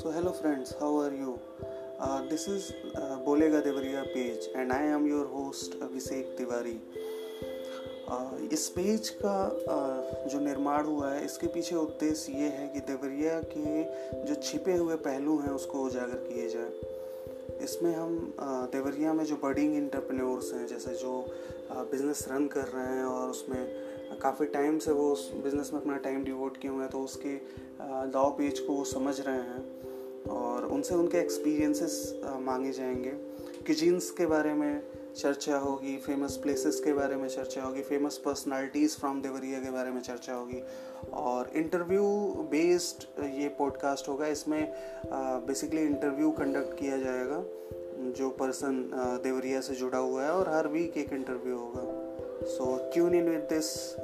How are you? Uh, this is uh, Bolega Devariya page, and I am your host Abhishek Tiwari. Uh, इस page का uh, जो निर्माण हुआ है इसके पीछे उद्देश्य ये है कि देवरिया के जो छिपे हुए पहलू हैं उसको उजागर किए जाए इसमें हम uh, देवरिया में जो बर्डिंग इंटरप्रेन्योर्स हैं जैसे जो बिज़नेस रन कर रहे हैं और उसमें काफ़ी टाइम से वो उस बिज़नेस में अपना टाइम डिवोट किए हुए हैं तो उसके लॉ पेज को वो समझ रहे हैं और उनसे उनके एक्सपीरियंसेस मांगे जाएँगे। किचिन्स के बारे में चर्चा होगी फ़ेमस प्लेसेस के बारे में चर्चा होगी फ़ेमस पर्सनालिटीज़ फ्रॉम देवरिया के बारे में चर्चा होगी और इंटरव्यू बेस्ड ये पॉडकास्ट होगा। इसमें बेसिकली इंटरव्यू कंडक्ट किया जाएगा, जो पर्सन देवरिया से जुड़ा हुआ है और हर वीक एक इंटरव्यू होगा। So tune in with this